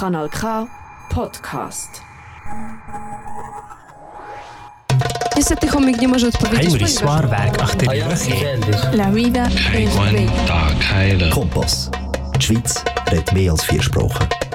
Kanal K Podcast. Niestety chomik nie może odpowiedzieć. Zwaarwerk achter die Rüche. La vida es bella. Kompass. Die Schweiz redet mehr als vier Sprachen.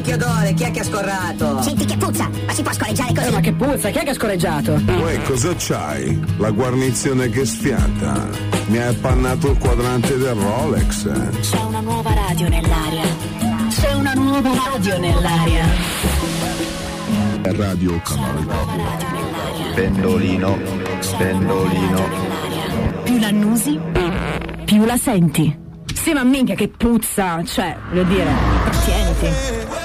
Senti che odore, chi è che ha scorrato? Senti che puzza, ma si può scorreggiare così? Ma che puzza, chi è che ha scorreggiato? Uè, cosa c'hai? La guarnizione che sfiata. Mi hai appannato il quadrante del Rolex. C'è una nuova radio nell'aria. C'è una nuova radio nell'aria. Radio Canale radio. Pendolino, pendolino. Più la annusi, più la senti. Sì, ma minchia che puzza, cioè, voglio dire, trattieniti.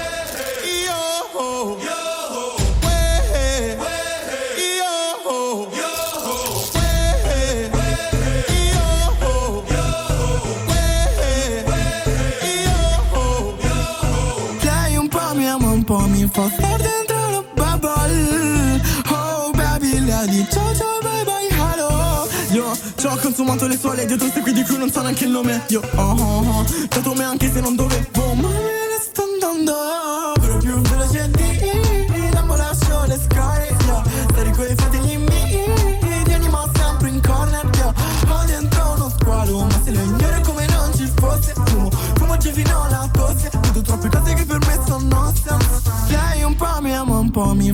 Mi fa star dentro la bubble. Oh baby, di ciao ciao bye bye hello. Io ci ho consumato le sue leggi tutte qui di cui non so neanche il nome. Io oh oh oh, dato me anche se non dovevo Ma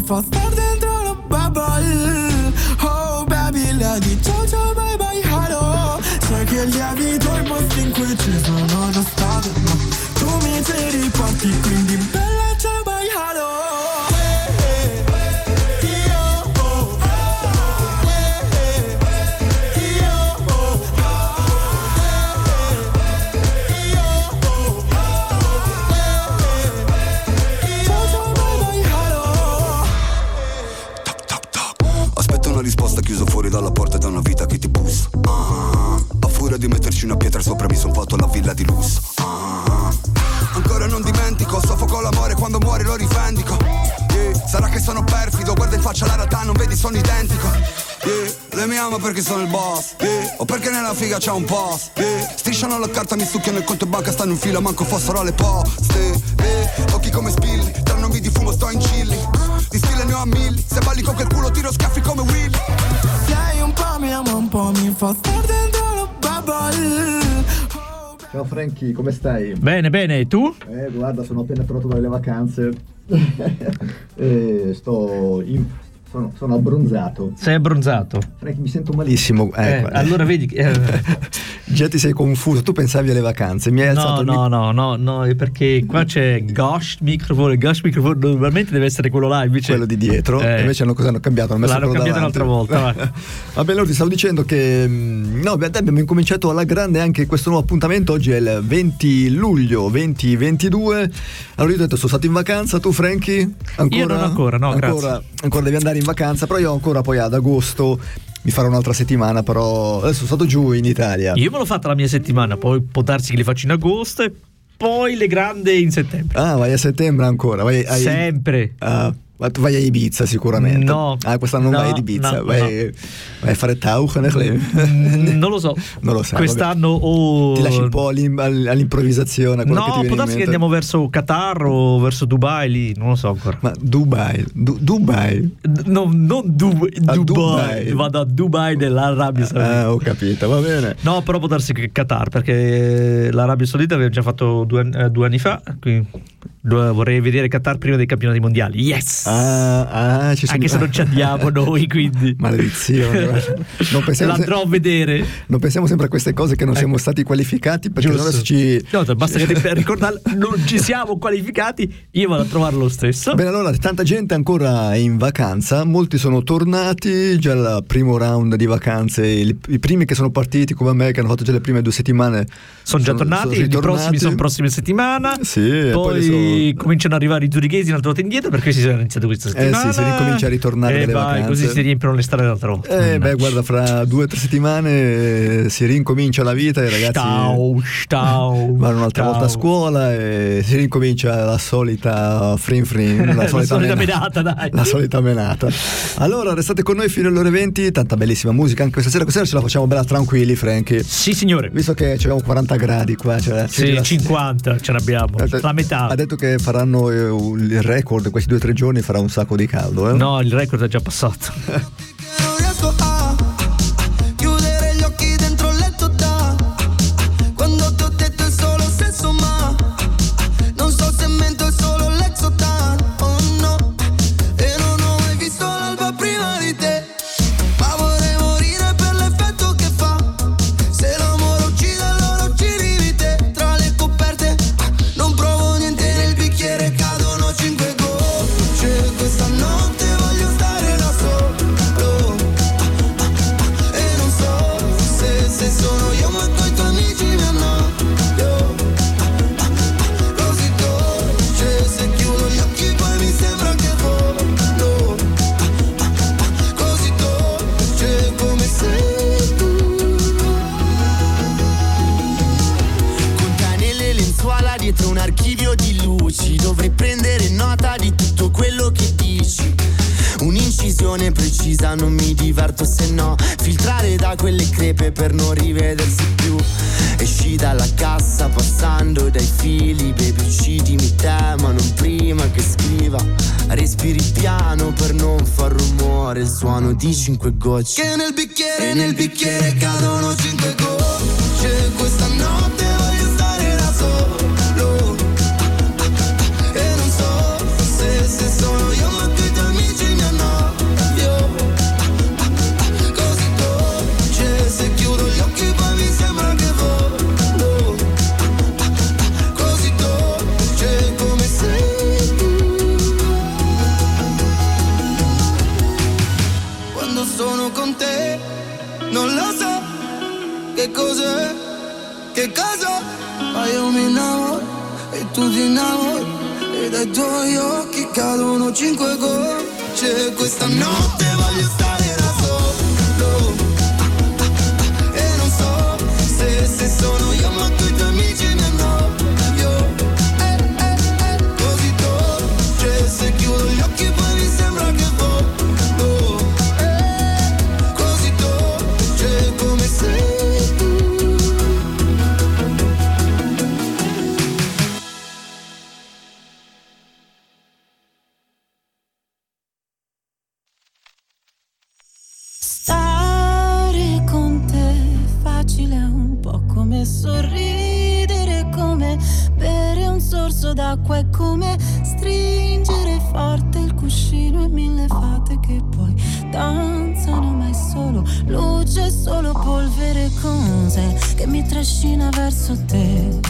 fa star dentro la bubble. Oh baby, lei di ciao ciao bye bye hello. Sai che lievito i posti in cui ci sono già stato tu mi ci riporti quindi metterci una pietra sopra mi son fatto la villa di lusso. Ah, Ancora non dimentico, soffoco l'amore quando muori lo rivendico. Yeah, Sarà che sono perfido, guarda in faccia la realtà, non vedi sono identico. Yeah, Lei mi ama perché sono il boss. Yeah, O perché nella figa c'è un yeah, Strisciano la carta, mi succhiano il conto e banca Stanno in fila, manco fossero alle poste. Occhi come spilli, tra nomi di fumo sto in chilli. Di stile ne ho a milli, se balli con quel culo tiro schiaffi come Willy. Lei un po' mi ama, un po' mi fa bubble Ciao Franky, come stai? Bene, bene, e tu? Eh, guarda, sono appena tornato dalle vacanze. e sto in- sono, sono abbronzato. Sei abbronzato. Franky, mi sento malissimo. Eh, Ecco. allora vedi che... eh, Già ti sei confuso, tu pensavi alle vacanze, mi hai alzato No, il no, no, no, no, è perché qua c'è Gosh microfono, Gosh microfono normalmente deve essere quello là, invece... quello di dietro, Eh. invece hanno, cosa hanno cambiato? Hanno messo L'hanno cambiato davanti. un'altra volta, Vabbè, allora ti stavo dicendo che mm, no, beh, abbiamo incominciato alla grande anche questo nuovo appuntamento. Oggi è il 20 luglio 2022. Allora io ho detto sono stato in vacanza, tu Franky? Ancora? Io non ancora, no, ancora, grazie. ancora devi andare in vacanza, però io ancora poi ad agosto mi farò un'altra settimana, però adesso sono stato giù in Italia. Io me l'ho fatta la mia settimana, poi può darsi che li faccio in agosto e poi le grandi in settembre. Ah, vai a settembre ancora? Vai, hai- Sempre. Ah, ma tu vai a Ibiza sicuramente. No. Ah, quest'anno non No, vai ad Ibiza, no, vai, vai a fare tauchen. Mm, Non lo so. Non lo sai. Quest'anno o... vabbè. Ti lasci un po' all'im- all- all'improvvisazione. che No, viene può darsi che andiamo verso Qatar o verso Dubai lì, non lo so ancora. Ma Dubai, Du- Dubai. D- no, non Du- A Dubai. Dubai. vado a Dubai dell'Arabia Saudita. Ah, ho capito, va bene. No, però può darsi che Qatar, perché l'Arabia Saudita aveva già fatto due, eh, due anni fa. quindi vorrei vedere Qatar prima dei campionati mondiali. Yes! Ah, ah, sono- Anche se non ci andiamo noi, quindi. Maledizione. non, pensiamo se- L'andrò a vedere. non pensiamo sempre a queste cose che non siamo stati qualificati perché Giusto. adesso ci... No, basta che ri- ricordare, non ci siamo qualificati, io vado a trovarlo lo stesso. Bene, allora, tanta gente ancora in vacanza, molti sono tornati, già il primo round di vacanze, i, i primi che sono partiti come me, che hanno fatto già le prime due settimane, sono già tornati, i ritornati. prossimi sono prossime settimane. Sì, poi, Poi Poi cominciano ad arrivare i zurighesi un'altra volta indietro perché si sono iniziato questa Eh settimana. sì, si ricomincia a ritornare e dalle vai, vacanze. così si riempiono le strade l'altra volta. Eh, beh, guarda, fra due o tre settimane eh, si rincomincia la vita e i ragazzi Ciao, ciao. vanno un'altra volta a scuola e si rincomincia la solita frin frin, la La solita, solita mena- menata, dai. La solita menata. Allora, restate con noi fino alle ore 20, tanta bellissima musica anche questa sera. Questa sera ce la facciamo bella tranquilli, Frankie. Sì, signore. Visto che abbiamo 40 gradi qua, cioè, ci Sì, rilass- 50 ce l'abbiamo. La metà. Ha detto che faranno eh, il record questi due o tre giorni, farà un sacco di caldo. Eh? No, il record è già passato. cinque gocce. Che nel bicchiere, nel bicchiere cadono mille fate che poi danzano, ma è solo luce, solo polvere, cose che mi trascina verso te.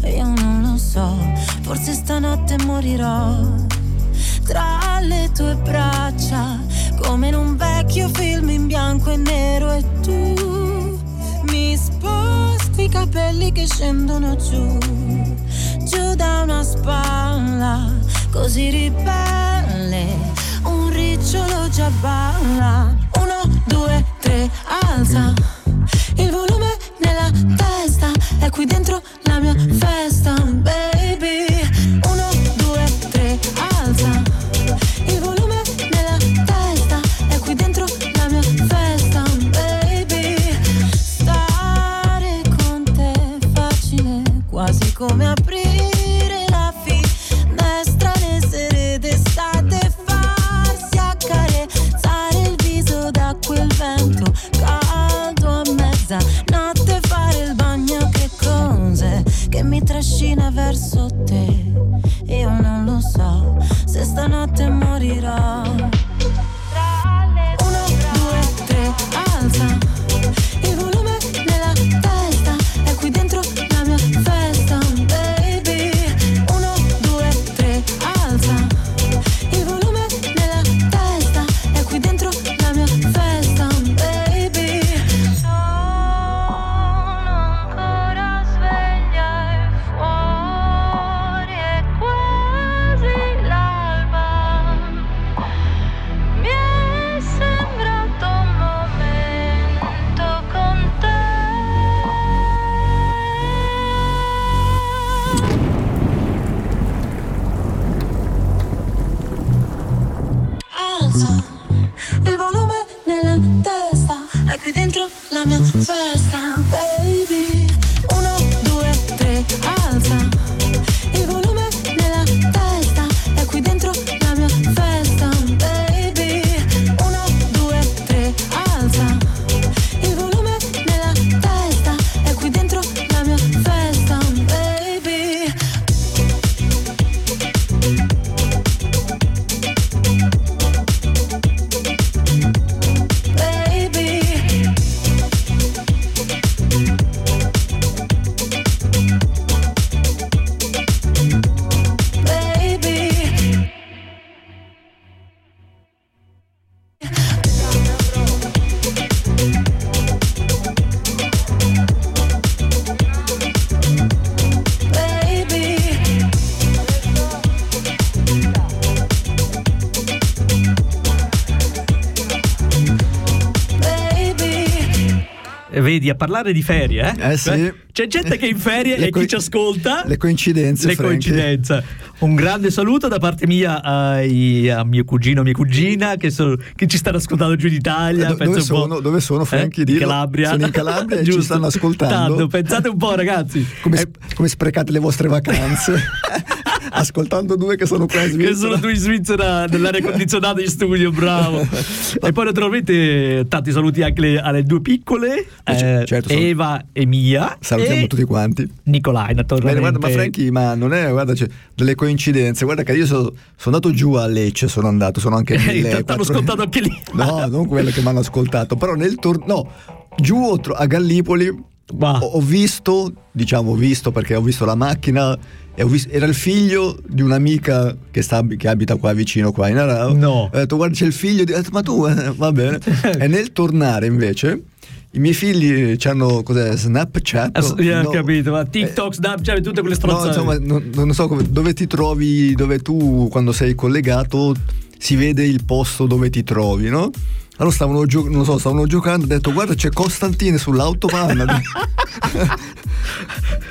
E io non lo so, forse stanotte morirò tra le tue braccia, come in un vecchio film in bianco e nero e tu mi sposti i capelli che scendono giù, giù da una spalla, così ribelle, un ricciolo già balla. Uno, due, tre, alza il volume nella testa, è qui dentro la mia festa, baby. Vedi, a parlare di ferie, eh? Eh, sì. Beh, C'è gente che è in ferie Le e coi- chi ci ascolta. Le coincidenze, Le coincidenze. Un grande saluto da parte mia ai- a mio cugino mia cugina che, sono- che ci stanno ascoltando giù d'Italia. Eh, do- dove sono? Dove sono, Frankie? Eh? In Dillo. Calabria. Sono in Calabria e ci stanno ascoltando. Tanto, pensate un po', ragazzi. Come, come sprecate le vostre vacanze ascoltando due che sono qua in Che Svizzera. sono tu in Svizzera nell'aria condizionata in studio, bravo. e poi naturalmente tanti saluti anche le- alle due piccole, Eh, eh, certo, Eva e Mia. Salutiamo e tutti quanti. Nicolai, naturalmente. Bene, guarda, ma Frankie, ma non è, guarda, c'è delle coincidenze. Guarda che io so- sono andato giù a Lecce, sono andato, sono anche Eh, mille, T'hanno ascoltato anche lì. No, non quello che mi hanno ascoltato, però nel torno, no, giù a Gallipoli ho, ho visto, diciamo, ho visto perché ho visto la macchina visto, era il figlio di un'amica che, sta, che abita qua vicino, qua in Arao. No. Ho detto, guarda, c'è il figlio, di... ho detto, ma tu, eh, va bene. e nel tornare invece, i miei figli hanno, cos'è, Snapchat? Ho No. capito, ma TikTok, Snapchat, tutte quelle No, stronzate. insomma, non, non so come, dove ti trovi, dove tu quando sei collegato si vede il posto dove ti trovi, no? Allora stavano, gio- non so, stavano giocando, ho detto guarda c'è Costantine sull'autopan.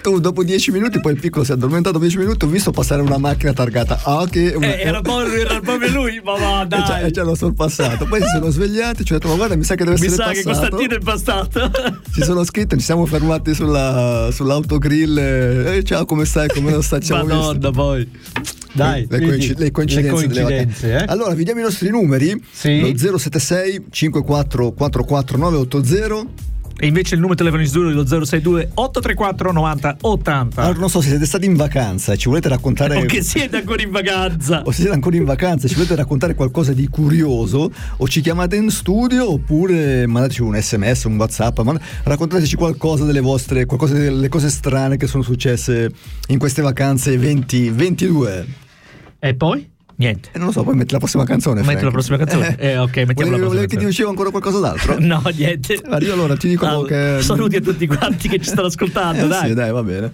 tu dopo dieci minuti, poi il piccolo si è addormentato dieci minuti, ho visto passare una macchina targata A che... Eh, era, proprio, era proprio lui, ma va, e dai. ci- e ci hanno sorpassato. Poi si sono svegliati, ci ho detto ma guarda mi sa che deve Mi essere sa che passato. Costantino è passato. Si sono scritti, ci siamo fermati sulla, sull'autogrill. Eh, ciao, come stai? Come lo stai? Ci. Madonna, poi. Dai, le, coinci- le coincidenze, le coincidenze, eh. Allora, vi diamo i nostri numeri: Sì. lo 076 54 44 980. E invece il numero telefono in studio è lo 062 834 90 80. Allora, non so se siete stati in vacanza e ci volete raccontare. o che siete ancora in vacanza. o se siete ancora in vacanza e ci volete raccontare qualcosa di curioso, o ci chiamate in studio oppure mandateci un sms, un whatsapp, ma raccontateci qualcosa delle vostre, qualcosa delle cose strane che sono successe in queste vacanze 2022. E poi? Niente. E non lo so, poi metti la prossima canzone. Metti Frank. la prossima canzone. Eh, ok, mettiamo volevi, la prossima volevi che ti dicevo ancora qualcosa d'altro? No, niente. Guarda, io allora ti dico Allora, che. Saluti a tutti quanti che ci stanno ascoltando, Eh, dai. Sì, dai, va bene.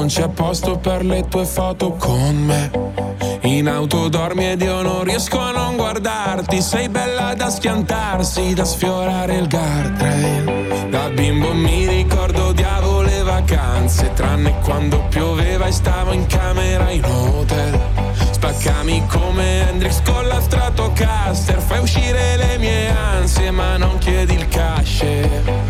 Non c'è posto per le tue foto con me. In auto dormi ed io non riesco a non guardarti, sei bella da schiantarsi, da sfiorare il guardrail. Da bimbo mi ricordo odiavo le vacanze, tranne quando pioveva e stavo in camera in hotel. Spaccami come Hendrix con la Stratocaster Fai uscire le mie ansie ma non chiedi il cash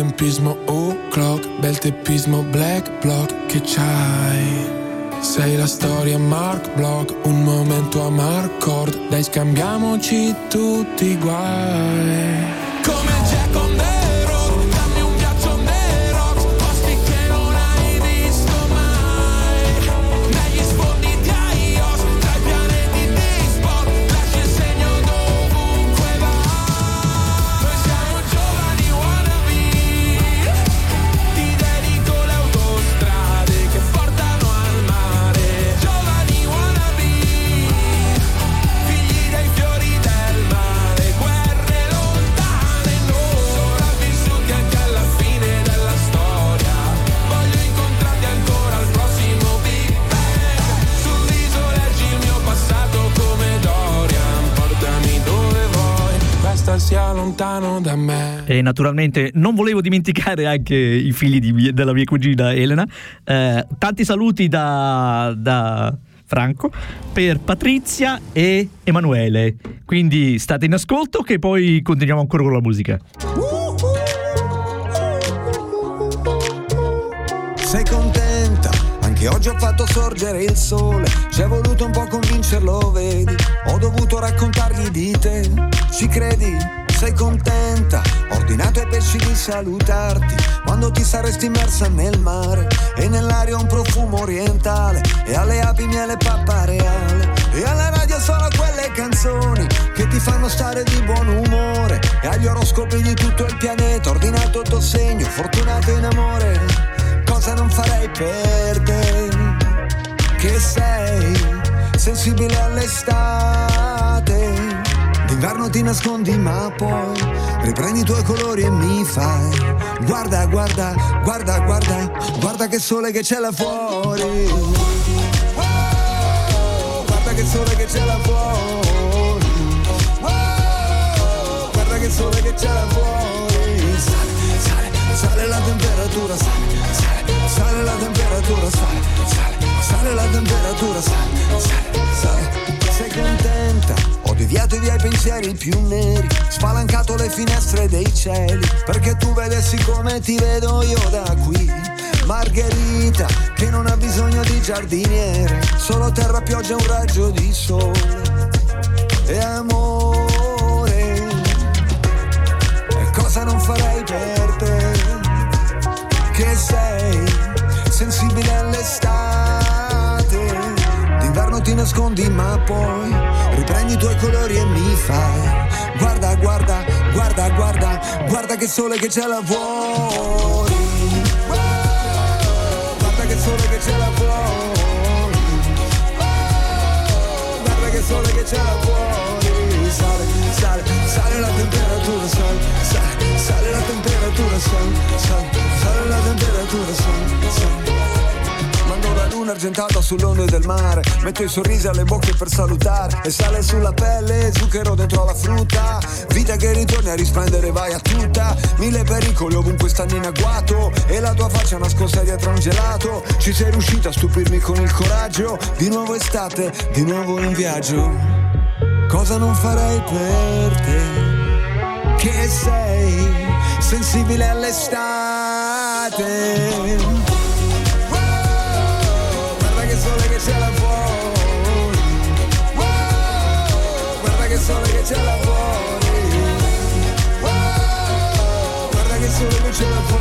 Epoca. Che tempismo o'clock. Bel teppismo black block che c'hai. Sei la storia Mark Block, un momento a Marcord, dai scambiamoci tutti i guai. Lontano da me. E naturalmente non volevo dimenticare anche i figli di mia- della mia cugina Elena. Eh, tanti saluti da, da Franco per Patrizia e Emanuele. Quindi state in ascolto che poi continuiamo ancora con la musica. Sei contenta? Anche oggi ho fatto sorgere il sole. Ci è voluto un po' convincerlo, vedi? Ho dovuto raccontargli di te. Ci credi? Sei contenta? Ordinato ai pesci di salutarti. Quando ti saresti immersa nel mare e nell'aria un profumo orientale. E alle api miele pappareale e alla radio sono quelle canzoni che ti fanno stare di buon umore. E agli oroscopi di tutto il pianeta ordinato il tuo segno fortunato in amore. Cosa non farei per te? Che sei sensibile all'estate d'inverno ti nascondi ma poi riprendi i tuoi colori e mi fai. Guarda guarda guarda guarda guarda che sole che c'è là fuori. Oh, guarda che sole che c'è là fuori. Oh, guarda che sole che c'è là fuori. Sale sale sale la temperatura sale sale sale la temperatura sale sale sale la temperatura sale sale contenta. Ho deviato via i pensieri più neri. Spalancato le finestre dei cieli. Perché tu vedessi come ti vedo io da qui. Margherita che non ha bisogno di giardiniere. Solo terra pioggia e un raggio di sole. E amore e cosa non farei per te? Che sei sensibile all'estate nascondi ma poi riprendi i tuoi colori e mi fai. Guarda guarda guarda guarda guarda che sole che là fuori. Oh, guarda che sole che là fuori. Oh, guarda che sole che c'è là fuori. Sale sale sale la temperatura sale sale sale la temperatura sale sale sale la temperatura sale sale. la luna argentata sull'onde del mare. Metto i sorrisi alle bocche per salutare. E sale sulla pelle, zucchero dentro la frutta. Vita che ritorni a risplendere, vai a tutta. Mille pericoli ovunque stanno in agguato. E la tua faccia nascosta dietro un gelato. Ci sei riuscita a stupirmi con il coraggio. Di nuovo estate, di nuovo in viaggio. Cosa non farei per te? Che sei sensibile all'estate grazie al lavoro. Oh, guarda che solo che ce la fa.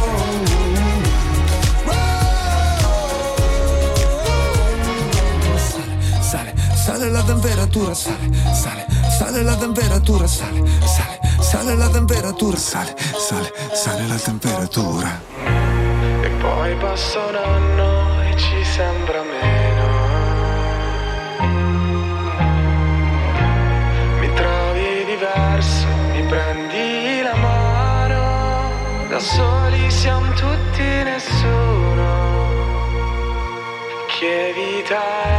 Oh, sale, sale, sale la temperatura, sale, sale, sale la temperatura, sale, sale, sale la temperatura, sale, sale, sale la temperatura. E poi passa un anno prendi la mano. Da soli siamo tutti nessuno. Che vita è?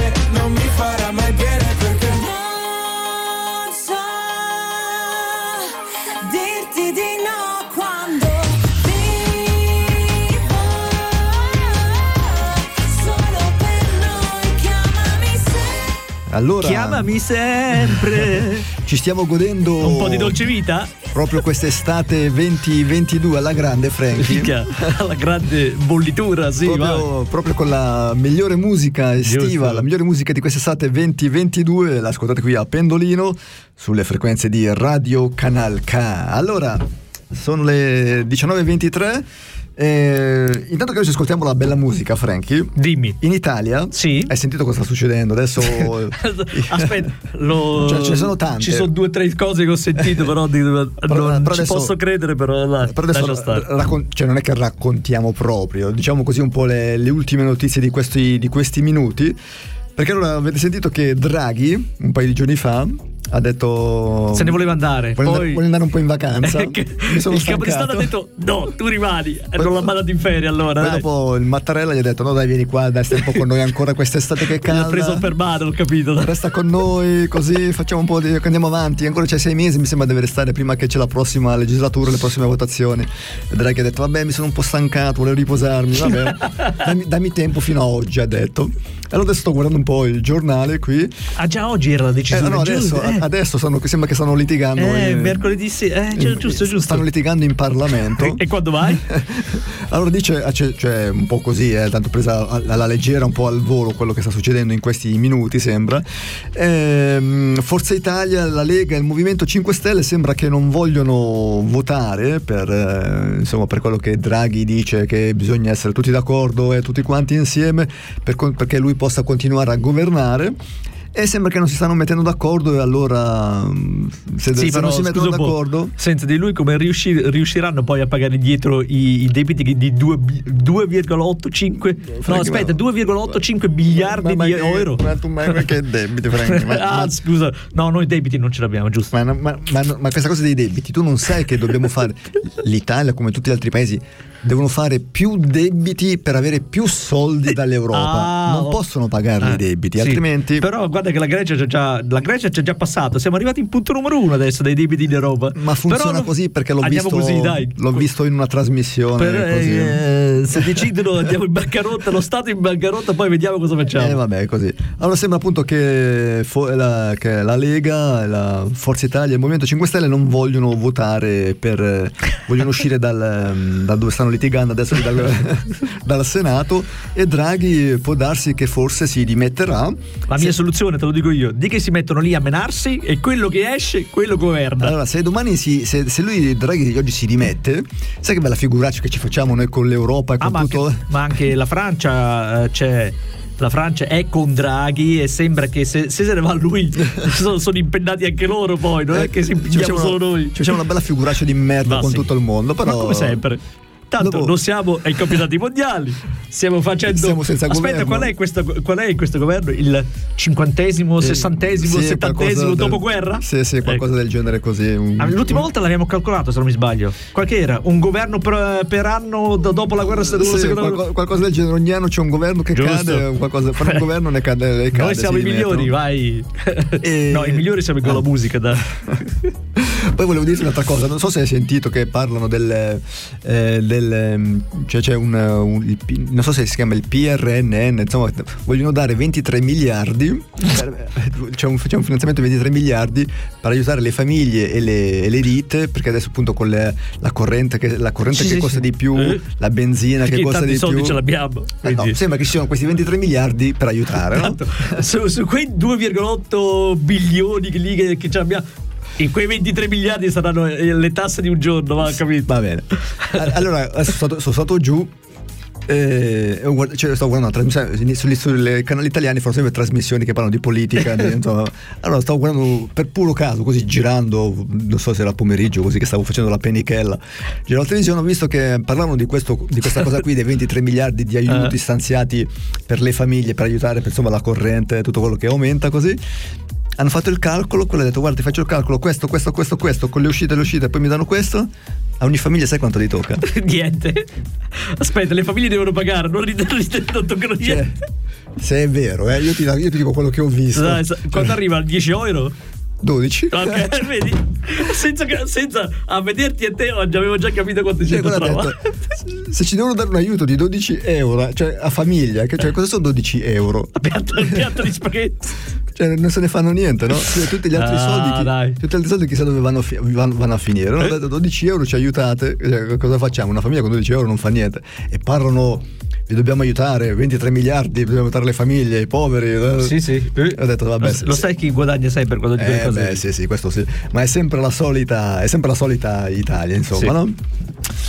Allora, Chiamami sempre. ci stiamo godendo Un po' di dolce vita? proprio quest'estate 2022 alla grande, Frankie. Minchia, la grande bollitura, sì, proprio, proprio con la migliore musica estiva, Giusto. la migliore musica di quest'estate 2022, l'ascoltate qui a Pendolino sulle frequenze di Radio Canal K. Allora, sono le 19.23. eh, intanto che noi ci ascoltiamo la bella musica, Frankie. Dimmi. In Italia, Sì. hai sentito cosa sta succedendo? Adesso Aspetta, lo- Cioè, ce ne sono tante. Ci sono due o tre cose che ho sentito, però, di- non però ci adesso- posso credere, però, dai, Però adesso stare. raccon- cioè non è che raccontiamo proprio, diciamo così un po' le, le ultime notizie di questi, di questi minuti. Perché allora avete sentito che Draghi, un paio di giorni fa, ha detto. Se ne voleva andare. Vuole, poi... andare, andare un po' in vacanza. Eh, che- Mi sono il capo di stancato. Stato ha detto no, tu rimani e Poi- non l'ha mandato in ferie allora. Poi dai. dopo il Mattarella gli ha detto: No, dai, vieni qua, dai, stai un po' con noi ancora quest'estate che calda. L'ha preso per mano, ho capito. Resta con noi, così facciamo un po' di. andiamo avanti. Ancora c'è sei mesi, mi sembra deve restare prima che c'è la prossima legislatura, le prossime votazioni. E Draghi ha detto: Vabbè, mi sono un po' stancato, volevo riposarmi. Vabbè, dammi, dammi tempo fino a oggi, ha detto. Allora adesso sto guardando un po' il giornale qui. Ah, già oggi era la Eh, decisione. no, adesso, giusto, eh. adesso stanno- sembra che stanno litigando. Eh, in- mercoledì sì, eh, giusto, giusto. Stanno litigando in Parlamento. E, quando vai? Allora dice, cioè un po' così, eh, tanto presa alla leggera, un po' al volo quello che sta succedendo in questi minuti sembra. Ehm, Forza Italia, la Lega e il Movimento 5 Stelle sembra che non vogliono votare per, eh, insomma, per quello che Draghi dice che bisogna essere tutti d'accordo e tutti quanti insieme per perché lui possa continuare a governare. E sembra che non si stanno mettendo d'accordo e allora mm, se, Sì, se però, non si mettono po', d'accordo... Senza di lui come riusci- riusciranno poi a pagare dietro i, i debiti di due bi- 2,85 No, aspetta, ma- 2,85 miliardi ma di che- euro. Ma tu ma che debiti, Frank? Ma- ah, ma- scusa. No, noi debiti non ce l'abbiamo, giusto? Ma, ma- ma- ma questa cosa dei debiti, tu non sai che dobbiamo fare. L'Italia, come tutti gli altri paesi, devono fare più debiti per avere più soldi dall'Europa. Ah, non oh. possono pagarli Eh, i debiti, sì. altrimenti. Però guarda che la Grecia c'è già, la Grecia c'è già passato. Siamo arrivati in punto numero uno adesso dei debiti in Europa. Ma funziona Però così perché l'ho visto, così, l'ho visto in una trasmissione. Per, così. eh, se decidono andiamo in bancarotta, lo Stato in bancarotta, poi vediamo cosa facciamo. Eh, vabbè, così. Allora sembra appunto che, fo- la, che la Lega, la Forza Italia e il Movimento 5 Stelle non vogliono votare per. eh, vogliono uscire dal, mm, da dove stanno litigando adesso dal, dal Senato e Draghi può darsi che forse si dimetterà. La mia soluzione, te lo dico io, di che si mettono lì a menarsi e quello che esce, quello governa. Allora, se domani si, se, se lui Draghi oggi si dimette, sai che bella figuraccia che ci facciamo noi con l'Europa e Ah, con ma, tutto. anche, ma anche la Francia eh, c'è. La Francia è con Draghi e sembra che se, se se ne va lui sono, sono impennati anche loro poi, non è che si Ci impegniamo solo noi. ci facciamo una bella figuraccia di merda Ma con sì. tutto il mondo. Però, Ma come sempre. Tanto Dopo- non siamo ai campionati mondiali, stiamo facendo. Siamo senza Aspetta, governo. qual è, questo, qual è questo governo? Il cinquantesimo, Eh, sessantesimo, sì, settantesimo qualcosa del- dopoguerra? Sì, sì, qualcosa del genere così. un- Ah, L'ultima volta l'abbiamo calcolato, se non mi sbaglio. Qual che era? Un governo per, per anno do- dopo la guerra Sì, seconda qualco- qualcosa del genere. Ogni anno c'è un governo che Giusto. cade, qualcosa, un governo ne cade. ne cade, Noi siamo si i migliori, dimettono. vai. E- No, i migliori siamo con la musica. Da... Poi volevo dirti un'altra cosa, non so se hai sentito che parlano del, eh, del ehm, cioè c'è un, un- il non so se si chiama il PRNN, insomma, vogliono dare 23 miliardi, per- c'è, un, c'è un finanziamento di 23 miliardi per aiutare le famiglie e le, e le ditte, perché adesso appunto con le- la corrente che, la corrente Sì, che sì, costa sì. di più, Eh? la benzina che Perché costa tanti di soldi più. ce l'abbiamo. Eh no, sembra che ci siano questi 23 miliardi per aiutare, no? Su, su quei 2,8 bilioni che, lì che, che ce l'abbiamo. In quei 23 miliardi saranno eh, le tasse di un giorno, va capito? Va bene. Allora, sono stato, sono stato giù. Eh, e ho guard- cioè, stavo guardando una trasmissione sugli, sui canali italiani fanno sempre trasmissioni che parlano di politica di- insomma. allora stavo guardando per puro caso così girando non so se era pomeriggio così che stavo facendo la penichella giravo la televisione ho visto che parlavano di, questo, di questa cosa qui dei 23 miliardi di aiuti Eh. stanziati per le famiglie per aiutare per, insomma la corrente tutto quello che aumenta così hanno fatto il calcolo, quello ha detto guarda ti faccio il calcolo, questo, questo, questo, questo, con le uscite e le uscite, poi mi danno questo, a ogni famiglia sai quanto gli tocca? Niente. Aspetta, le famiglie devono pagare, non, rid- non toccano Cioè, niente. se è vero, eh, io, ti, io ti dico quello che ho visto. Dai, quando arriva a 10 euro? 12. Ok, vedi? Senza, senza a vederti a te oggi avevo già capito quanto ci Cioè? Se ci devono dare un aiuto di 12 euro, cioè a famiglia, che- cioè cosa sono 12 euro? Piatto, il piatto di spaghetti. Cioè non se ne fanno niente, no? Cioè, tutti gli altri Ah, soldi, chi- dai. tutti gli altri soldi chissà dove vanno, fi- vanno- vanno a finire. No? Ho detto 12 euro ci aiutate, Cioè, cosa facciamo? Una famiglia con 12 euro non fa niente. E parlano, vi dobbiamo aiutare, 23 miliardi, dobbiamo aiutare le famiglie, i poveri. eh. Sì, sì. Ho detto vabbè. Lo, lo sai chi guadagna sempre quando le Eh, cose? beh, sì, sì, questo sì. Ma è sempre la solita, è sempre la solita Italia, insomma, Sì. no?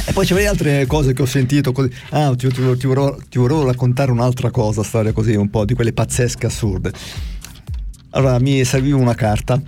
E poi c'avevi altre cose che ho sentito così. Ah, ti, ti- ti volevo, ti volevo raccontare un'altra cosa, storia così, un po' di quelle pazzesche, assurde. Allora, mi serviva una carta.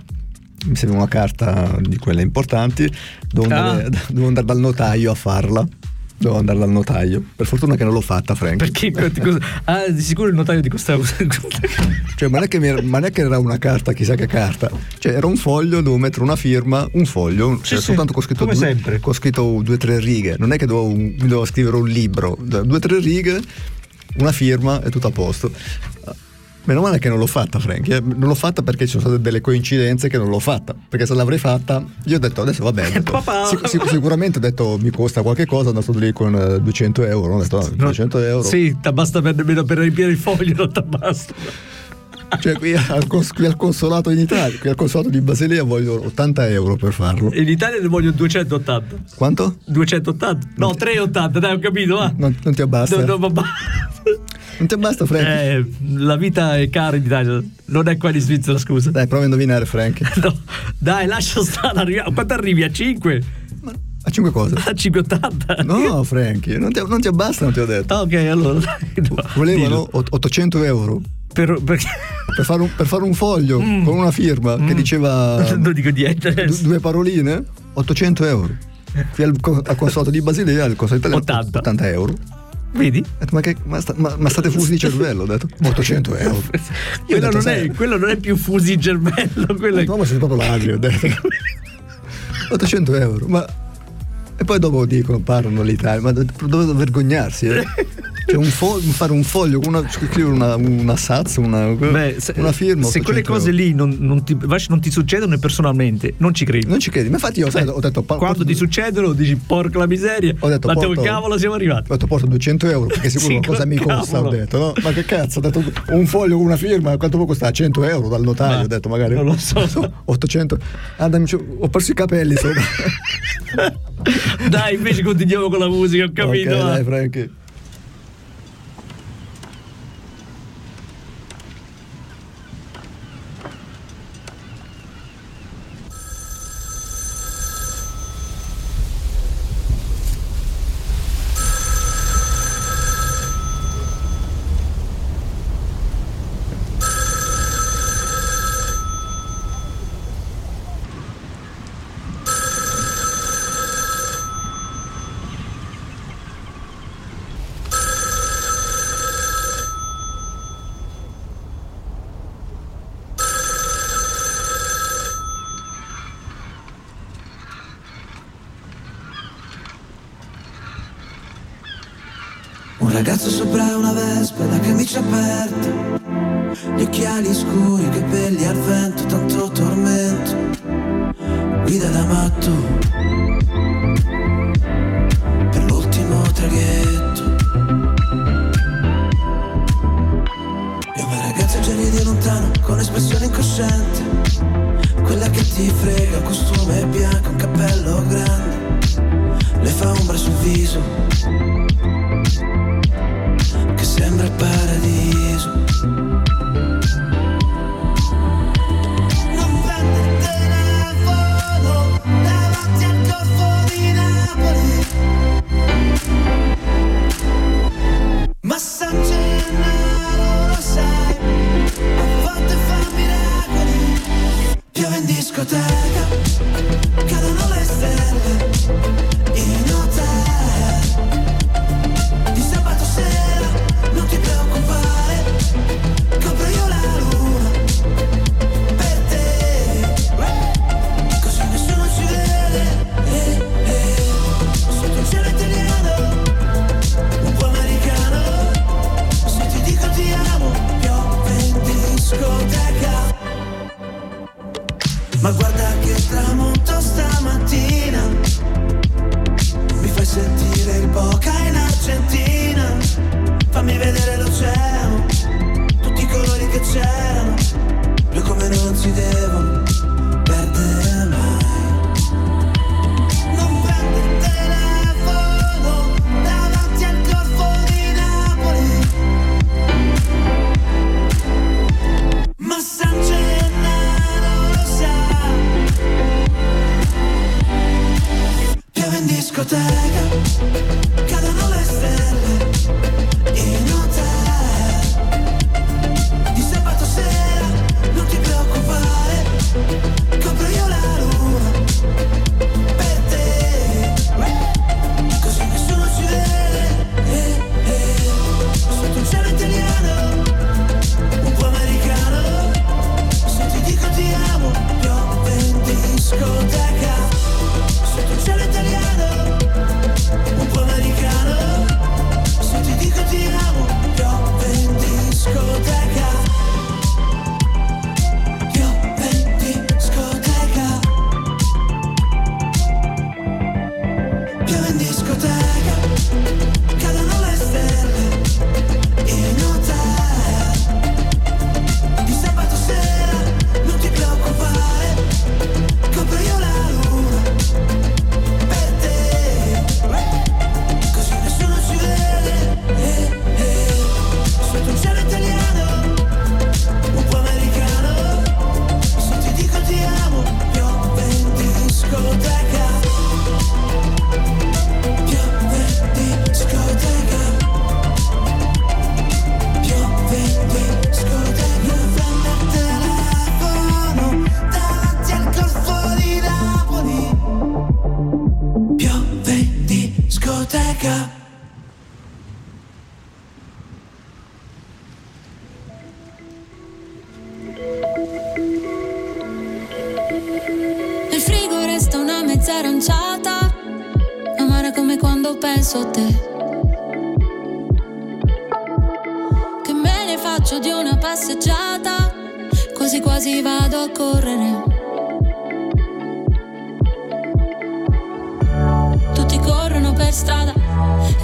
Mi serviva una carta di quelle importanti. Dovevo andare, Ah. dovevo andare dal notaio a farla. Dovevo andare dal notaio. Per fortuna che non l'ho fatta, Frank. Perché Ah, di sicuro il notaio ti costava. Cioè, ma non, è che mi era, ma non è che era una carta, chissà che carta. Cioè, era un foglio, dovevo mettere una firma, un foglio, cioè, sì, soltanto con scritto, come due, sempre. con scritto due o tre righe. Non è che dovevo, dovevo scrivere un libro, due o tre righe, una firma e tutto a posto. Meno male che non l'ho fatta, Frank. eh. Non l'ho fatta perché ci sono state delle coincidenze che non l'ho fatta. Perché se l'avrei fatta, io ho detto adesso va bene. sic- sic- sicuramente ho detto mi costa qualche cosa, sono andato lì con eh, 200 euro. Ho detto ah, 200 euro. Sì, ti basta per, nemmeno per riempire il foglio, non ti basta. Cioè, qui al, cons- qui al consolato in Italia, qui al consolato di Basilea voglio 80 euro per farlo. In Italia ne voglio 280. Quanto? 280? No, 380, dai, ho capito, va. Non, non ti abbassa. No, no, Non ti abbassa, Frank. Eh, la vita è cara in Italia, non è qua in Svizzera, scusa. Dai, prova a indovinare, Frank. No, dai, lascia stare. arrivi- Quanto arrivi? A 5? A 5 cose. A 580? No, Frank, non ti, non ti abbastano, ti ho detto. Ah, ok, allora. no, Volevano dillo. ot- 800 euro. Per, perché, per, fare un, per fare un foglio con una firma che diceva Mm. Non dico niente adesso. due paroline, 800 euro. Qui al, al consolato di Basilea, al consolato italiano, 80. 80 euro. Vedi? Detto, ma, che- ma sta- ma- ma state fusi di cervello? Ho detto 800 euro. Quello non, è, quello non è più fusi in cervello, quello è... No, ma siete proprio ladri, ho detto. 800 euro, ma... E poi dopo dicono, parlano l'Italia, ma dovete vergognarsi, eh? Cioè un fo- fare un foglio una, scrivere una, una sazza, una, Beh, se, una firma. se quelle 800 cose euro. lì non, non ti, non ti succedono personalmente, non ci credi. Non ci credi, ma infatti io sai, ho detto... pa- Quando ti succedono dici porca la miseria, ho detto, ma porto- cavolo siamo arrivati. Ho detto porto 200 euro perché sicuro Sì, cosa mi costa, ho detto, no? Ma che cazzo, ho detto un foglio con una firma, quanto può costare? 100 euro dal notario, Ma ho detto magari. non lo so. 800. Ah, dammi- ho perso i capelli sopra. Dai, invece continuiamo con la musica, ho capito. ok, va. dai, Frankie.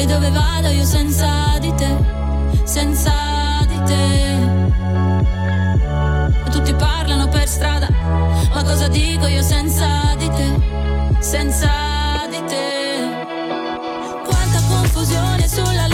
E dove vado io senza di te, senza di te. Tutti parlano per strada, ma cosa dico io senza di te, senza di te. Quanta confusione sulla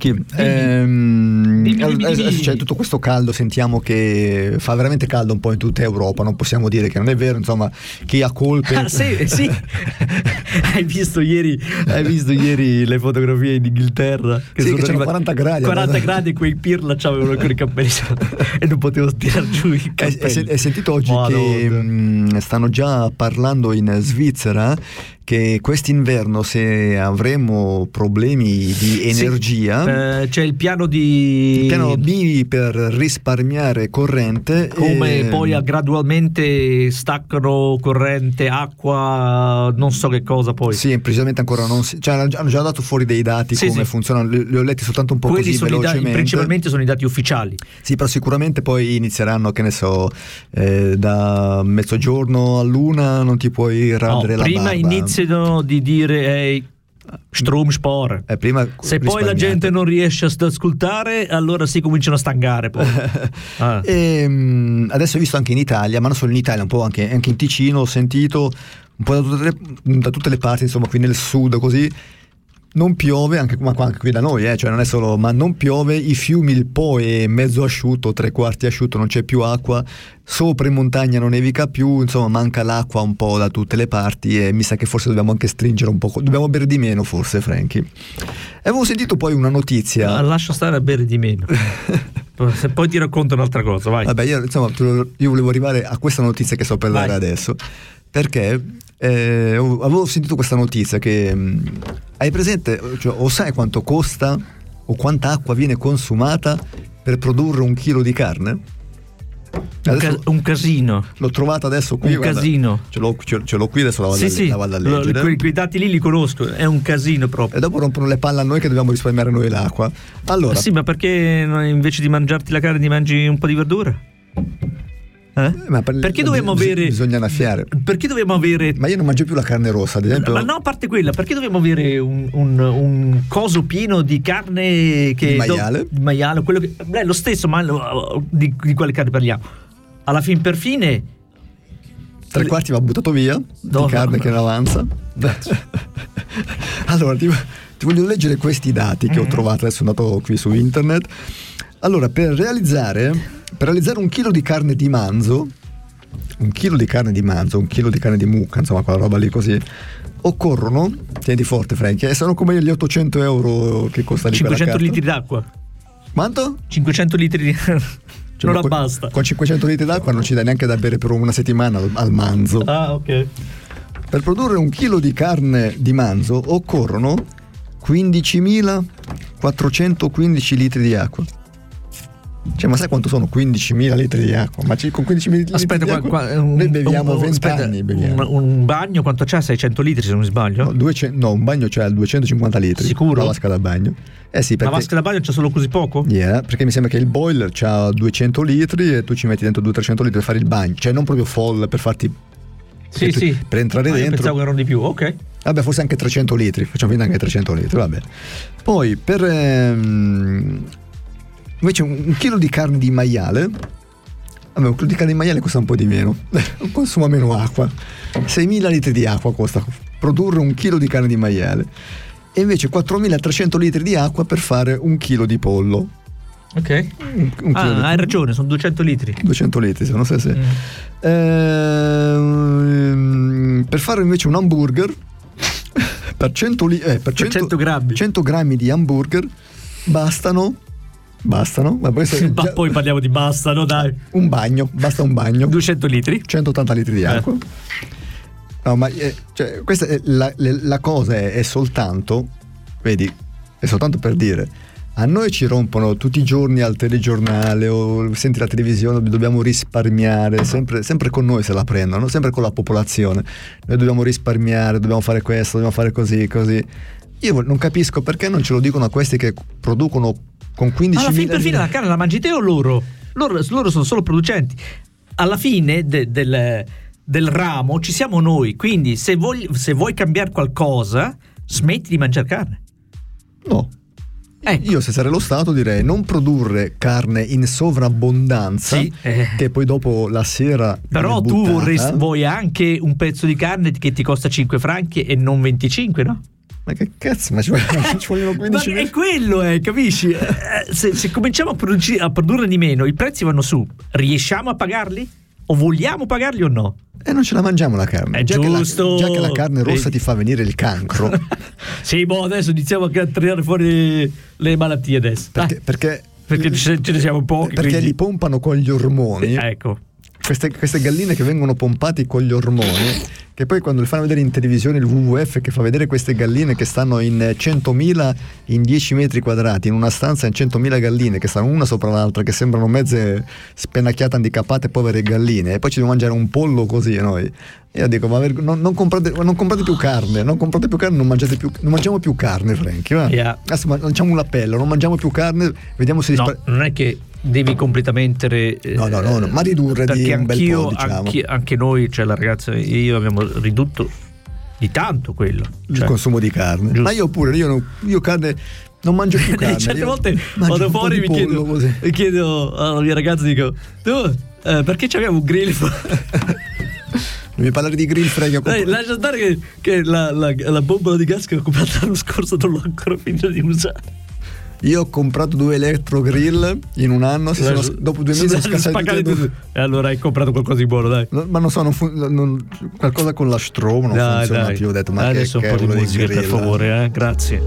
Franky, ehm, adesso c'è tutto questo caldo, sentiamo che fa veramente caldo un po' in tutta Europa, non possiamo dire che non è vero, insomma, chi ha colpe... Ah, sì, sì. hai, visto ieri, hai visto ieri le fotografie in Inghilterra? Sì, che c'erano arrivati- 40 gradi. 40 gradi e quei pirla c'avevano ancora i capelli e non potevo tirare giù i Hai, capelli. hai sen- hai sentito oggi Madonna. che mm, stanno già parlando in Svizzera che quest'inverno se avremo problemi di energia, Eh, c'è il piano di... il piano B per risparmiare corrente come eh, poi gradualmente staccano corrente, acqua, non so che cosa poi. Sì, precisamente ancora non si. Cioè, hanno già- dato fuori dei dati Sì, come sì. funzionano, li, li ho letti soltanto un po' Quelli così sono i dati, velocemente. principalmente sono i dati ufficiali. Sì, però sicuramente poi inizieranno, che ne so, eh, da mezzogiorno all'una non ti puoi No, radere la prima barba. Iniziano di dire ehi, Stromspore. Eh, prima Se poi la gente non riesce ad ascoltare, allora si cominciano a stangare. Poi. Ah. E, mm, adesso ho visto anche in Italia, ma non solo in Italia, un po' anche, anche in Ticino, ho sentito un po' da tutte, le, da tutte le parti, insomma, qui nel sud così. Non piove, anche, ma anche qui da noi, eh, cioè non è solo, ma non piove, i fiumi, il Po è mezzo asciutto, tre quarti asciutto, non c'è più acqua, sopra in montagna non nevica più, insomma manca l'acqua un po' da tutte le parti e mi sa che forse dobbiamo anche stringere un po', dobbiamo bere di meno forse Franky. E avevo sentito poi una notizia... Ah, lascia stare a bere di meno. Se poi ti racconto un'altra cosa, vai. Vabbè, io, insomma, io volevo arrivare a questa notizia che sto per dare Vai. adesso. Perché eh, ho- avevo sentito questa notizia che mh, hai presente, cioè, o sai quanto costa o quanta acqua viene consumata per produrre un chilo di carne? Un, ca- un casino. L'ho trovata adesso qui. Un guarda, casino. Ce l'ho, ce- ce l'ho qui, adesso la vado, Sì, a, sì, la vado a leggere. quei, quei dati lì li conosco, è un casino proprio. E dopo rompono le palle a noi che dobbiamo risparmiare noi l'acqua. Allora, Sì, ma perché invece di mangiarti la carne ti mangi un po' di verdura? Eh? ma per- perché dobbiamo avere. Bisogna annaffiare. Perché dobbiamo avere. Ma io non mangio più la carne rossa, ad esempio. Ma no, a parte quella, perché dobbiamo avere un, un- un coso pieno di carne che. Di maiale? di maiale, quello che. Beh, lo stesso, ma di, di quale carne parliamo? Alla fin per fine. Tre quarti va buttato via No, di carne no, che no. ne avanza. allora, ti, ti voglio leggere questi dati che ho Mm-hmm. trovato, adesso sono andato qui su internet. Allora, per realizzare, per realizzare un chilo di carne di manzo, un chilo di carne di manzo, un chilo di carne di mucca, insomma, quella roba lì così, occorrono, tieni forte Frankie, eh, sono come gli 800 euro che costa lì quella 500 carta. litri d'acqua. Quanto? 500 litri di. Cioè, non con- abbasta. Con 500 litri d'acqua non ci dai neanche da bere per una settimana al, al manzo. Ah, ok. Per produrre un chilo di carne di manzo occorrono 15.415 litri di acqua. Cioè, ma sai quanto sono 15.000 litri di acqua? Ma con 15.000 litri Aspetta, di qua, acqua qua, un, noi beviamo un- 20 aspetta, anni. Beviamo. Un, un bagno quanto c'ha? 600 litri se non mi sbaglio? No, 200 no, un bagno c'ha 250 litri. Sicuro? La vasca da bagno. Eh sì, La perché, vasca da bagno c'è solo così poco? Yeah, perché mi sembra che il boiler c'ha 200 litri e tu ci metti dentro 200-300 litri per fare il bagno. Cioè, non proprio folle per farti. Sì, sì. Per entrare Ah, dentro. pensavo che erano di più, ok. Vabbè, forse anche 300 litri, facciamo finta anche 300 litri, vabbè. Poi per ehm, invece un, un chilo di carne di maiale, vabbè, un chilo di carne di maiale costa un po' di meno, consuma meno acqua. 6.000 litri di acqua costa produrre un chilo di carne di maiale. E invece 4.300 litri di acqua per fare un chilo di pollo. Ok. Un, un chilo di- Ah, hai ragione, sono 200 litri. 200 litri, se non so Mm. se. Ehm, per fare invece un hamburger, per 100, li- eh, per 100 100 grammi. 100 grammi di hamburger bastano. Bastano, ma poi se- Ma poi parliamo di basta, no dai. un bagno, basta un bagno. 200 litri? 180 litri di acqua. No, ma eh, cioè, questa è la, la cosa è, è soltanto, vedi, è soltanto per dire, a noi ci rompono tutti i giorni al telegiornale o senti la televisione, dobbiamo risparmiare, sempre, sempre con noi se la prendono, sempre con la popolazione. Noi dobbiamo risparmiare, dobbiamo fare questo, dobbiamo fare così, così. Io non capisco perché non ce lo dicono a questi che producono con 15 Alla fine per fine la carne la mangi te o loro? Loro, loro sono solo producenti. Alla fine de- del, del ramo ci siamo noi, quindi se vuoi, se vuoi cambiare qualcosa, smetti di mangiare carne. No. Io se sarei lo Stato direi non produrre carne in sovrabbondanza Sì, eh. che poi dopo la sera Però tu vorresti, vuoi anche un pezzo di carne che ti costa 5 franchi e non 25, no? Ma che cazzo, ma ci vogliono, ci vogliono 15 Ma è quello, eh, capisci? Eh, Se, se cominciamo a, produci- a produrre di meno, i prezzi vanno su. Riusciamo a pagarli? O vogliamo pagarli o no? E non ce la mangiamo la carne. È già giusto. Che la, già che la carne rossa Vedi. ti fa venire il cancro. Sì, boh, adesso iniziamo a tirare fuori le malattie adesso. perché, Dai, perché, perché ce ne siamo pochi. perché quindi- li pompano con gli ormoni. Ecco. Queste, queste galline che vengono pompate con gli ormoni, che poi quando le fanno vedere in televisione il WWF che fa vedere queste galline che stanno in 100.000 in 10 metri quadrati, in una stanza in 100.000 galline che stanno una sopra l'altra, che sembrano mezze spennacchiate, handicappate, povere galline, e poi ci dobbiamo mangiare un pollo così noi. Io dico, ma non, non comprate, non comprate più carne, non comprate più carne, non, mangiate più, non mangiamo più carne, Frankie. va? Yeah. Adesso ma- lanciamo un appello, non mangiamo più carne, vediamo se No, rispa- non è che devi completamente. eh, No, no, no, no, ma ridurre di un bel po', diciamo. anche, anche noi, cioè la ragazza e io abbiamo ridotto di tanto quello. il Cioè, consumo di carne. giusto. Ma io pure, io, non- io carne non mangio più carne. Certe volte vado fuori e mi chiedo, pollo mi chiedo alla mia ragazza, dico, tu eh, perché abbiamo un grill? Non mi parlare di grill fregio. Dai, lascia stare che, che la, la, la bombola di gas che ho comprato l'anno scorso non l'ho ancora finito di usare. Io ho comprato due elettrogrill in un anno. Si sono, dopo due mesi sono scassati tutti e, e allora hai comprato qualcosa di buono, dai. No, ma non so, non fun- non, qualcosa con la Strom non dai, funziona dai. più. Ho detto, ma dai, che, adesso che un po' di musica, di per favore, eh? grazie.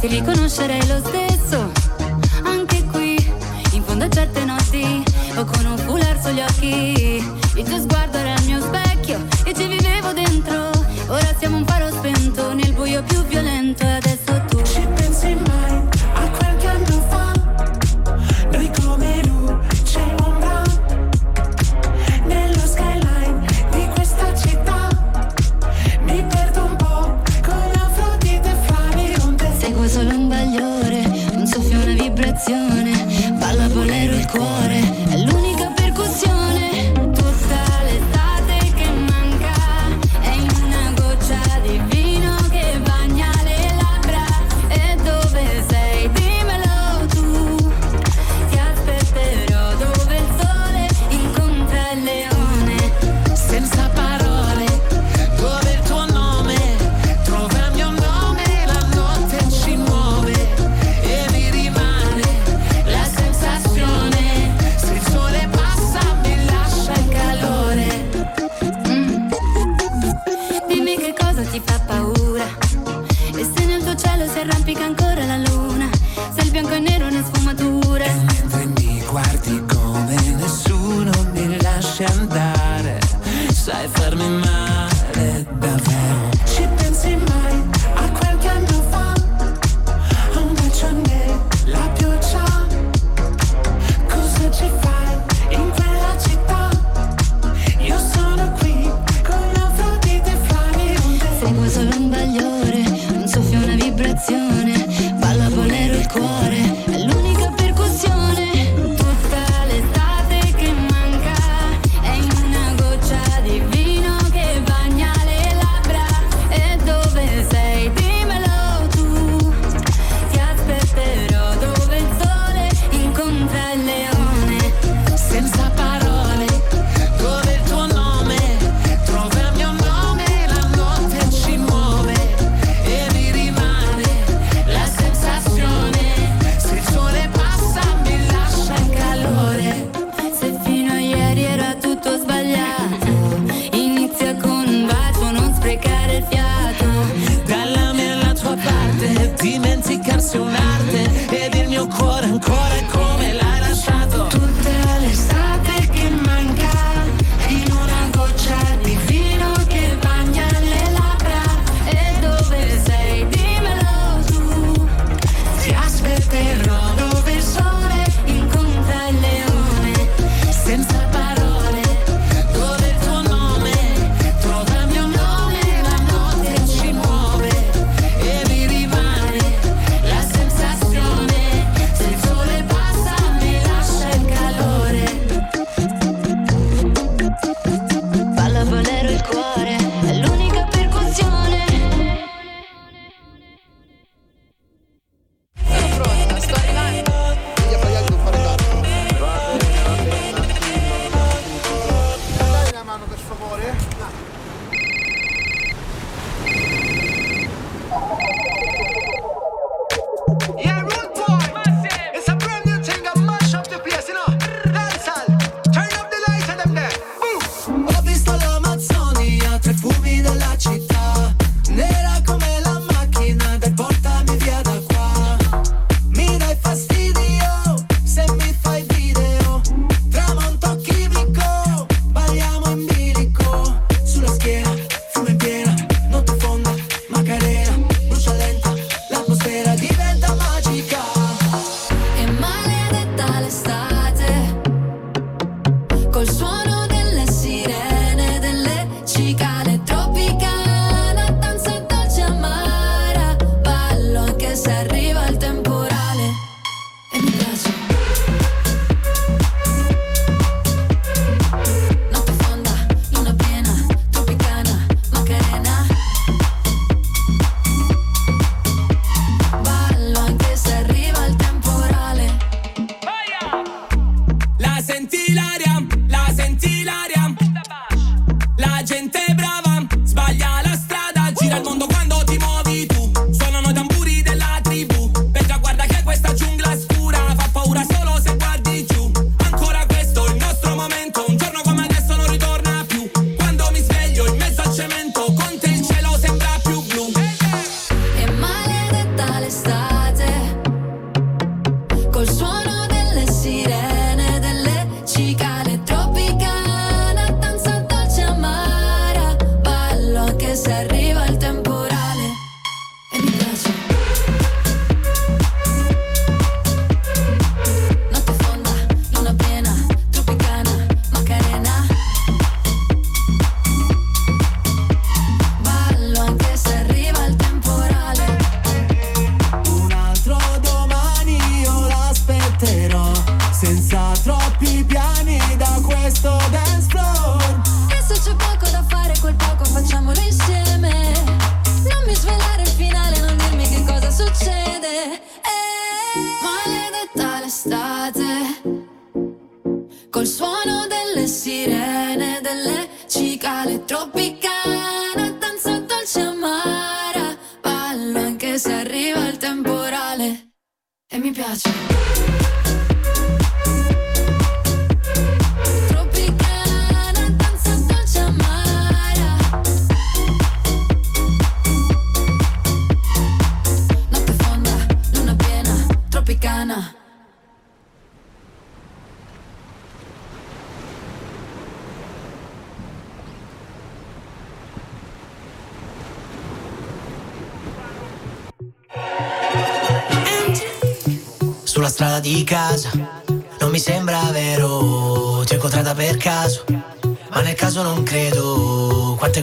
Ti riconoscerei lo stesso, anche qui, in fondo a certe notti, o con un foulard sugli occhi.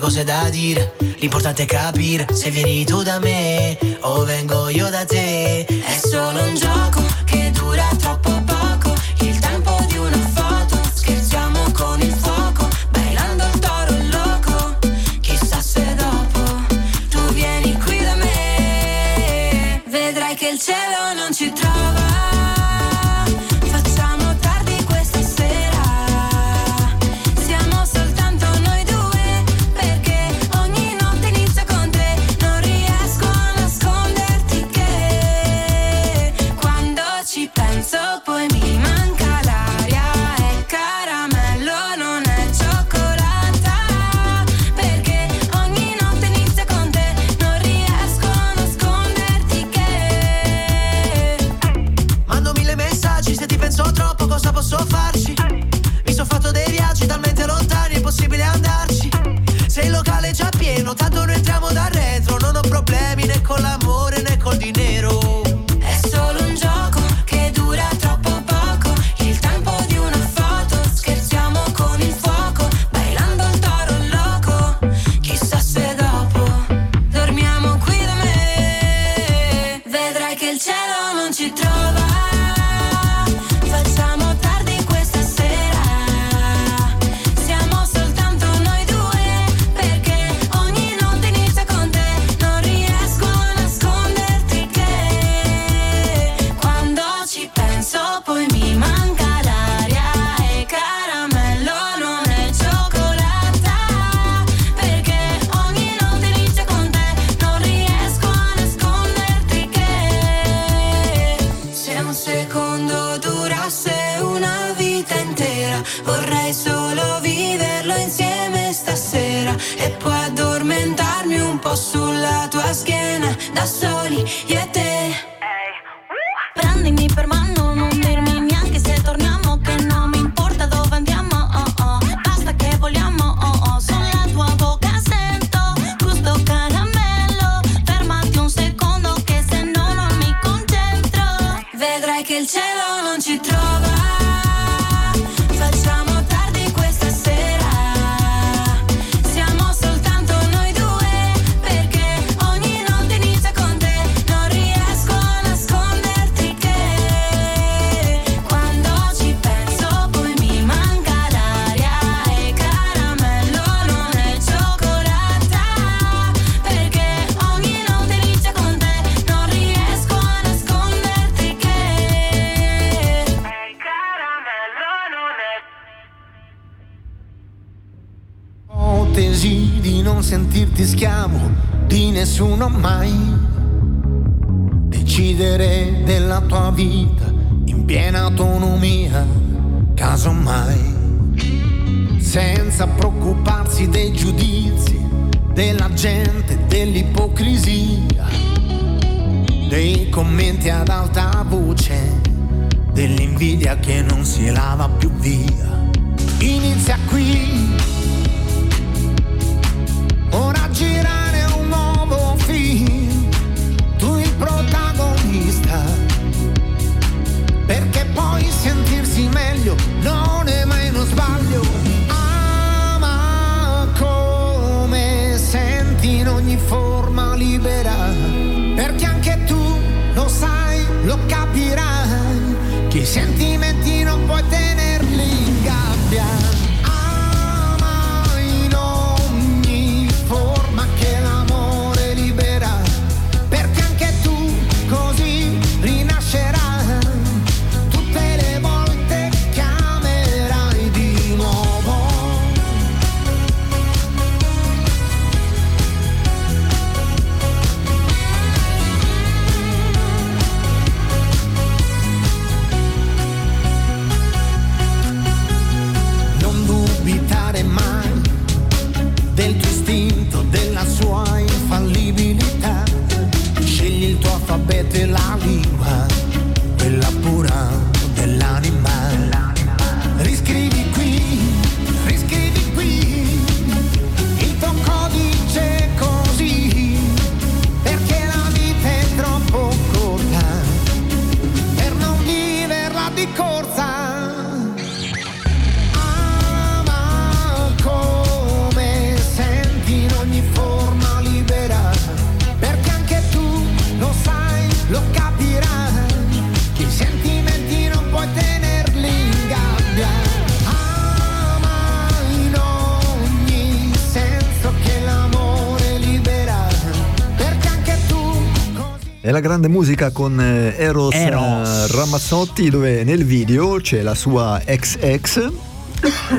cose da dire, l'importante è capire se vieni tu da me o vengo io da te. penso, mi manca l'aria. È caramello, non è cioccolata. Perché ogni notte inizia con te. Non riesco a nasconderti. Mando mille messaggi, se ti penso troppo, cosa posso farci? Mi sono fatto dei viaggi talmente lontani, è impossibile andarci. Se il locale già pieno, tanto noi entriamo da retro. Non ho problemi né con l'amore né col dinero. vita in piena autonomia, casomai, senza preoccuparsi dei giudizi, della gente, dell'ipocrisia, dei commenti ad alta voce, dell'invidia che non si lava più via. Musica con eh, Eros, eh, Eros. Ramazzotti dove nel video c'è la sua ex ex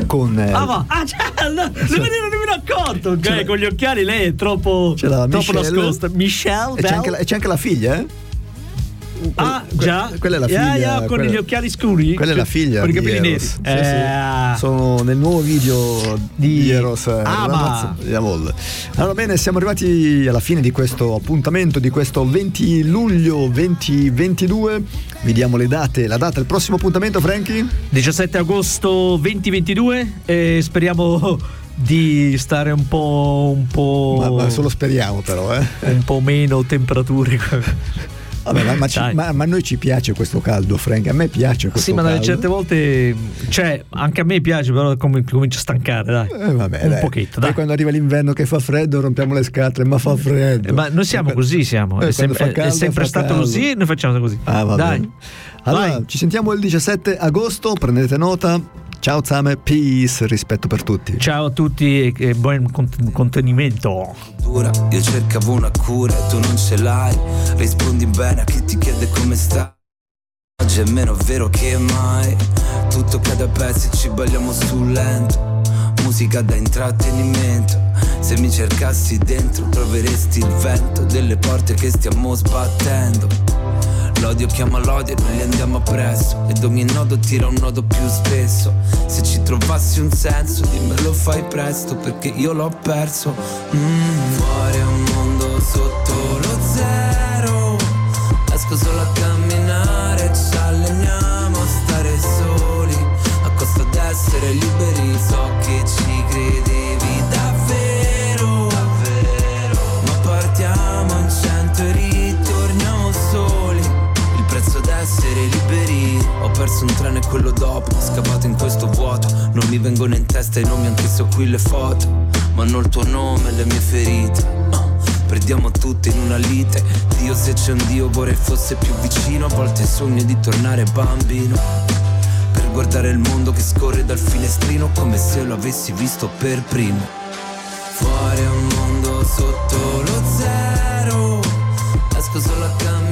con eh, Ah, va. Ah, cioè, no, non me ne ero nemmeno accorto. Ok, con gli occhiali lei è troppo, troppo Michelle. nascosta. Michelle, e c'è, anche la, e c'è anche la figlia, eh? Ah, Que- già. quella è la Yeah, figlia, yeah, con quella- gli occhiali scuri. Quella è la figlia Con i di capelli neri. Sì, Eh, sì. Sono nel nuovo video di, Eros eh, Ah. Jawohl. Allora bene, siamo arrivati alla fine di questo appuntamento di questo 20 luglio 2022. Vi diamo le date, la data del prossimo appuntamento, Franky? 17 agosto 2022 e speriamo di stare un po'. un po'. Ma, ma solo speriamo però, eh. un po' meno temperature. Vabbè, ma, ma ci- ma- ma noi ci piace questo caldo, Frank. A me piace questo Sì, ma caldo. dalle certe volte, cioè, anche a me piace, però com- comincia a stancare, dai. Eh, vabbè, un dai. pochetto, Poi dai. quando arriva l'inverno che fa freddo rompiamo le scatole, ma fa freddo. Eh, Ma noi siamo così, siamo. Eh, È, quando sem- fa è- caldo, sempre stato caldo. così e noi facciamo così. Ah, va Dai. Allora, ci sentiamo il 17 agosto, prendete nota. Ciao Zame, peace, rispetto per tutti. Ciao a tutti e, e buon cont- contenimento. dura Io cercavo una cura e tu non ce l'hai. Rispondi bene a chi ti chiede come stai. Oggi è meno vero che mai. Tutto cade a pezzi, ci balliamo sul lento. Musica da intrattenimento. Se mi cercassi dentro troveresti il vento Delle porte che stiamo sbattendo L'odio chiama l'odio e noi andiamo appresso. Ed ogni nodo tira un nodo più spesso. Se ci trovassi un senso dimmelo fai presto Perché io l'ho perso. Mm, Fuori è un mondo sotto lo zero. Esco solo a camminare Ci alleniamo a stare soli. A costo d'essere liberi So perso un treno e quello dopo Scavato in questo vuoto. Non mi vengono in testa i nomi anche se ho qui le foto. Ma hanno il tuo nome e le mie ferite. Perdiamo tutte in una lite. Dio se c'è un Dio vorrei fosse più vicino. A volte sogno di tornare bambino. Per guardare il mondo che scorre dal finestrino Come se lo avessi visto per primo. Fuori è un mondo sotto lo zero. Esco solo a camminare,